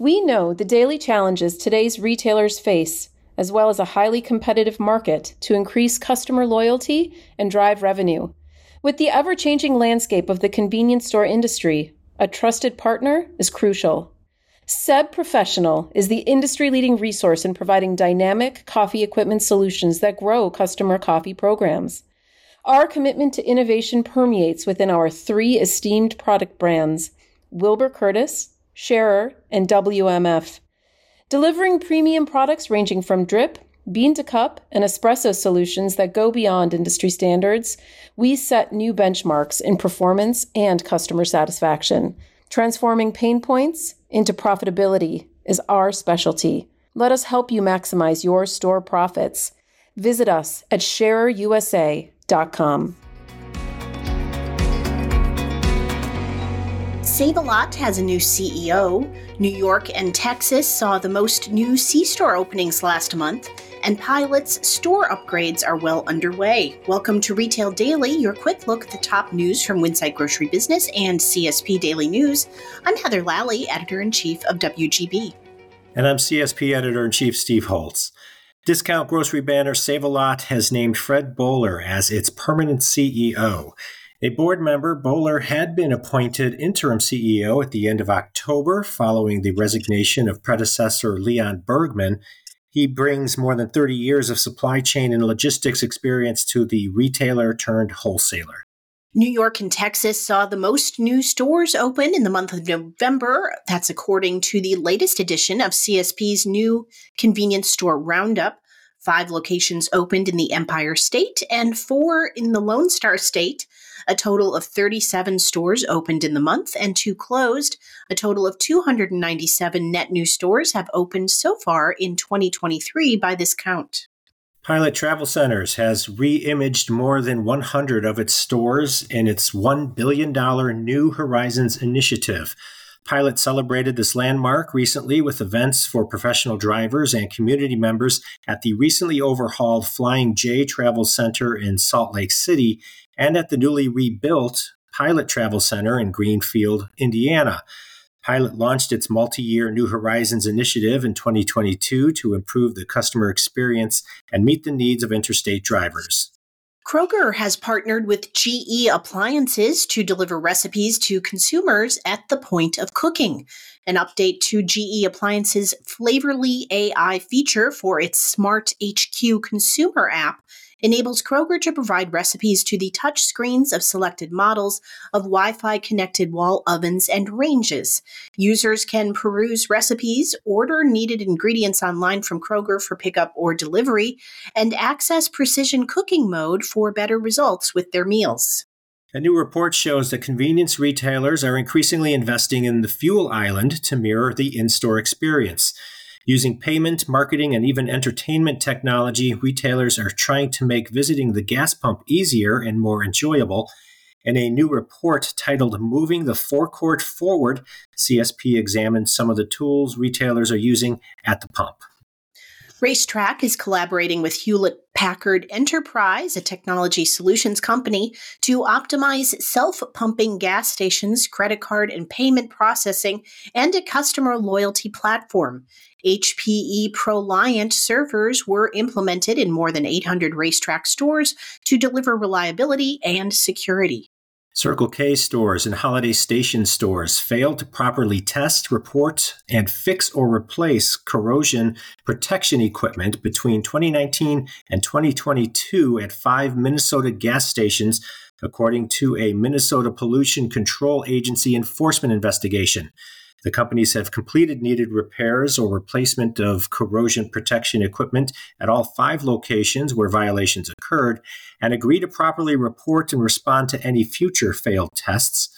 We know the daily challenges today's retailers face, as well as a highly competitive market to increase customer loyalty and drive revenue. With the ever changing landscape of the convenience store industry, a trusted partner is crucial. Seb Professional is the industry leading resource in providing dynamic coffee equipment solutions that grow customer coffee programs. Our commitment to innovation permeates within our three esteemed product brands Wilbur Curtis, Schaerer, and WMF. Delivering premium products ranging from drip, bean to cup, and espresso solutions that go beyond industry standards, we set new benchmarks in performance and customer satisfaction. Transforming pain points into profitability is our specialty. Let us help you maximize your store profits. Visit us at schaererusa.com. Save a Lot has a new CEO. New York and Texas saw the most new C store openings last month, and Pilot's store upgrades are well underway. Welcome to Retail Daily, your quick look at the top news from Winsight Grocery Business and CSP Daily News. I'm Heather Lally, editor in chief of WGB. And I'm CSP editor in chief Steve Holtz. Discount grocery banner Save a Lot has named Fred Boehler as its permanent CEO. A board member, Boehler had been appointed interim CEO at the end of October following the resignation of predecessor Leon Bergman. He brings more than 30 years of supply chain and logistics experience to the retailer turned wholesaler. New York and Texas saw the most new stores open in the month of November. That's according to the latest edition of CSP's new convenience store roundup. Five locations opened in the Empire State and four in the Lone Star State. A total of 37 stores opened in the month and two closed. A total of 297 net new stores have opened so far in 2023 by this count. Pilot Travel Centers has re-imaged more than 100 of its stores in its $1 billion New Horizons initiative. Pilot celebrated this landmark recently with events for professional drivers and community members at the recently overhauled Flying J Travel Center in Salt Lake City and at the newly rebuilt Pilot Travel Center in Greenfield, Indiana. Pilot launched its multi year New Horizons initiative in 2022 to improve the customer experience and meet the needs of interstate drivers. Kroger has partnered with GE Appliances to deliver recipes to consumers at the point of cooking. An update to GE Appliances Flavorly AI feature for its Smart HQ consumer app enables Kroger to provide recipes to the touch screens of selected models of Wi Fi connected wall ovens and ranges. Users can peruse recipes, order needed ingredients online from Kroger for pickup or delivery, and access precision cooking mode for better results with their meals. A new report shows that convenience retailers are increasingly investing in the fuel island to mirror the in store experience. Using payment, marketing, and even entertainment technology, retailers are trying to make visiting the gas pump easier and more enjoyable. In a new report titled Moving the Forecourt Forward, CSP examines some of the tools retailers are using at the pump. RaceTrac is collaborating with Hewlett Packard Enterprise, a technology solutions company, to optimize self pumping gas stations, credit card and payment processing, and a customer loyalty platform. HPE ProLiant servers were implemented in more than 800 RaceTrac stores to deliver reliability and security. Circle K stores and Holiday Station stores failed to properly test, report, and fix or replace corrosion protection equipment between 2019 and 2022 at five Minnesota gas stations, according to a Minnesota Pollution Control Agency enforcement investigation. The companies have completed needed repairs or replacement of corrosion protection equipment at all five locations where violations occurred and agree to properly report and respond to any future failed tests.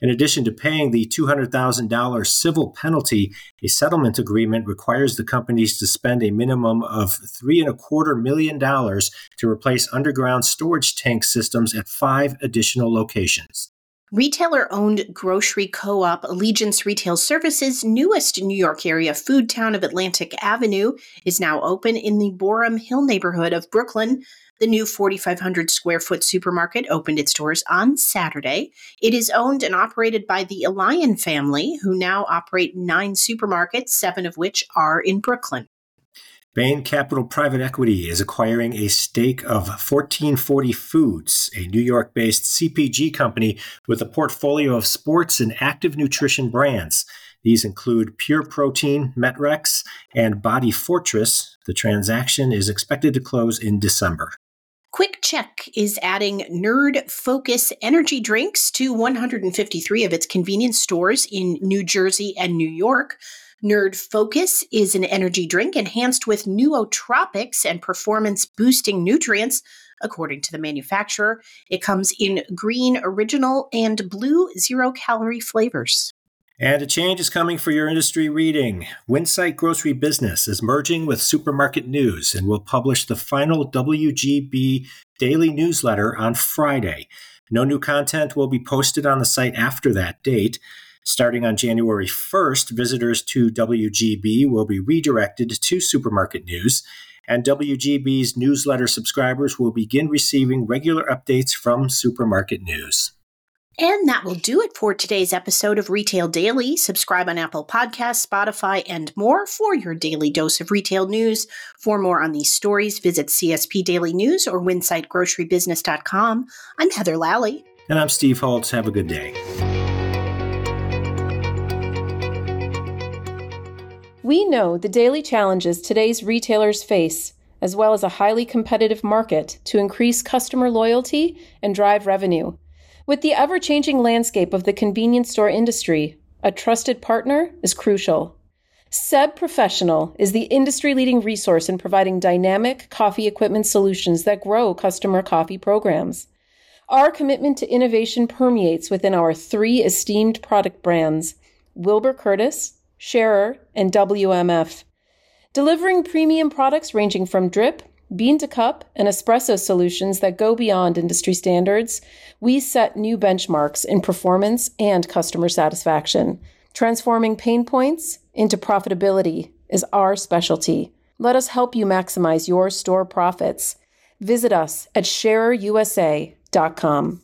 In addition to paying the $200,000 civil penalty, a settlement agreement requires the companies to spend a minimum of three and a quarter million dollars to replace underground storage tank systems at five additional locations. Retailer owned grocery co op Allegiance Retail Services' newest New York area Foodtown of Atlantic Avenue is now open in the Boerum Hill neighborhood of Brooklyn. The new 4,500 square foot supermarket opened its doors on Saturday. It is owned and operated by the Elion family, who now operate nine supermarkets, seven of which are in Brooklyn. Bain Capital Private Equity is acquiring a stake of 1440 Foods, a New York based CPG company with a portfolio of sports and active nutrition brands. These include Pure Protein, Met-Rx, and Body Fortress. The transaction is expected to close in December. QuickChek is adding Nerd Focus energy drinks to 153 of its convenience stores in New Jersey and New York. Nerd Focus is an energy drink enhanced with nootropics and performance boosting nutrients. According to the manufacturer, it comes in green original and blue zero calorie flavors. And a change is coming for your industry reading. Winsight Grocery Business is merging with Supermarket News and will publish the final WGB daily newsletter on Friday. No new content will be posted on the site after that date. Starting on January 1st, visitors to WGB will be redirected to Supermarket News, and WGB's newsletter subscribers will begin receiving regular updates from Supermarket News. And that will do it for today's episode of Retail Daily. Subscribe on Apple Podcasts, Spotify, and more for your daily dose of retail news. For more on these stories, visit CSP Daily News or winsightgrocerybusiness.com. I'm Heather Lally. And I'm Steve Holtz. Have a good day. We know the daily challenges today's retailers face, as well as a highly competitive market to increase customer loyalty and drive revenue. With the ever changing landscape of the convenience store industry, a trusted partner is crucial. Seb Professional is the industry leading resource in providing dynamic coffee equipment solutions that grow customer coffee programs. Our commitment to innovation permeates within our three esteemed product brands Wilbur Curtis, Schaerer, and WMF, delivering premium products ranging from drip, bean to cup, and espresso solutions that go beyond industry standards. We set new benchmarks in performance and customer satisfaction. Transforming pain points into profitability is our specialty. Let us help you maximize your store profits. Visit us at schaererusa.com.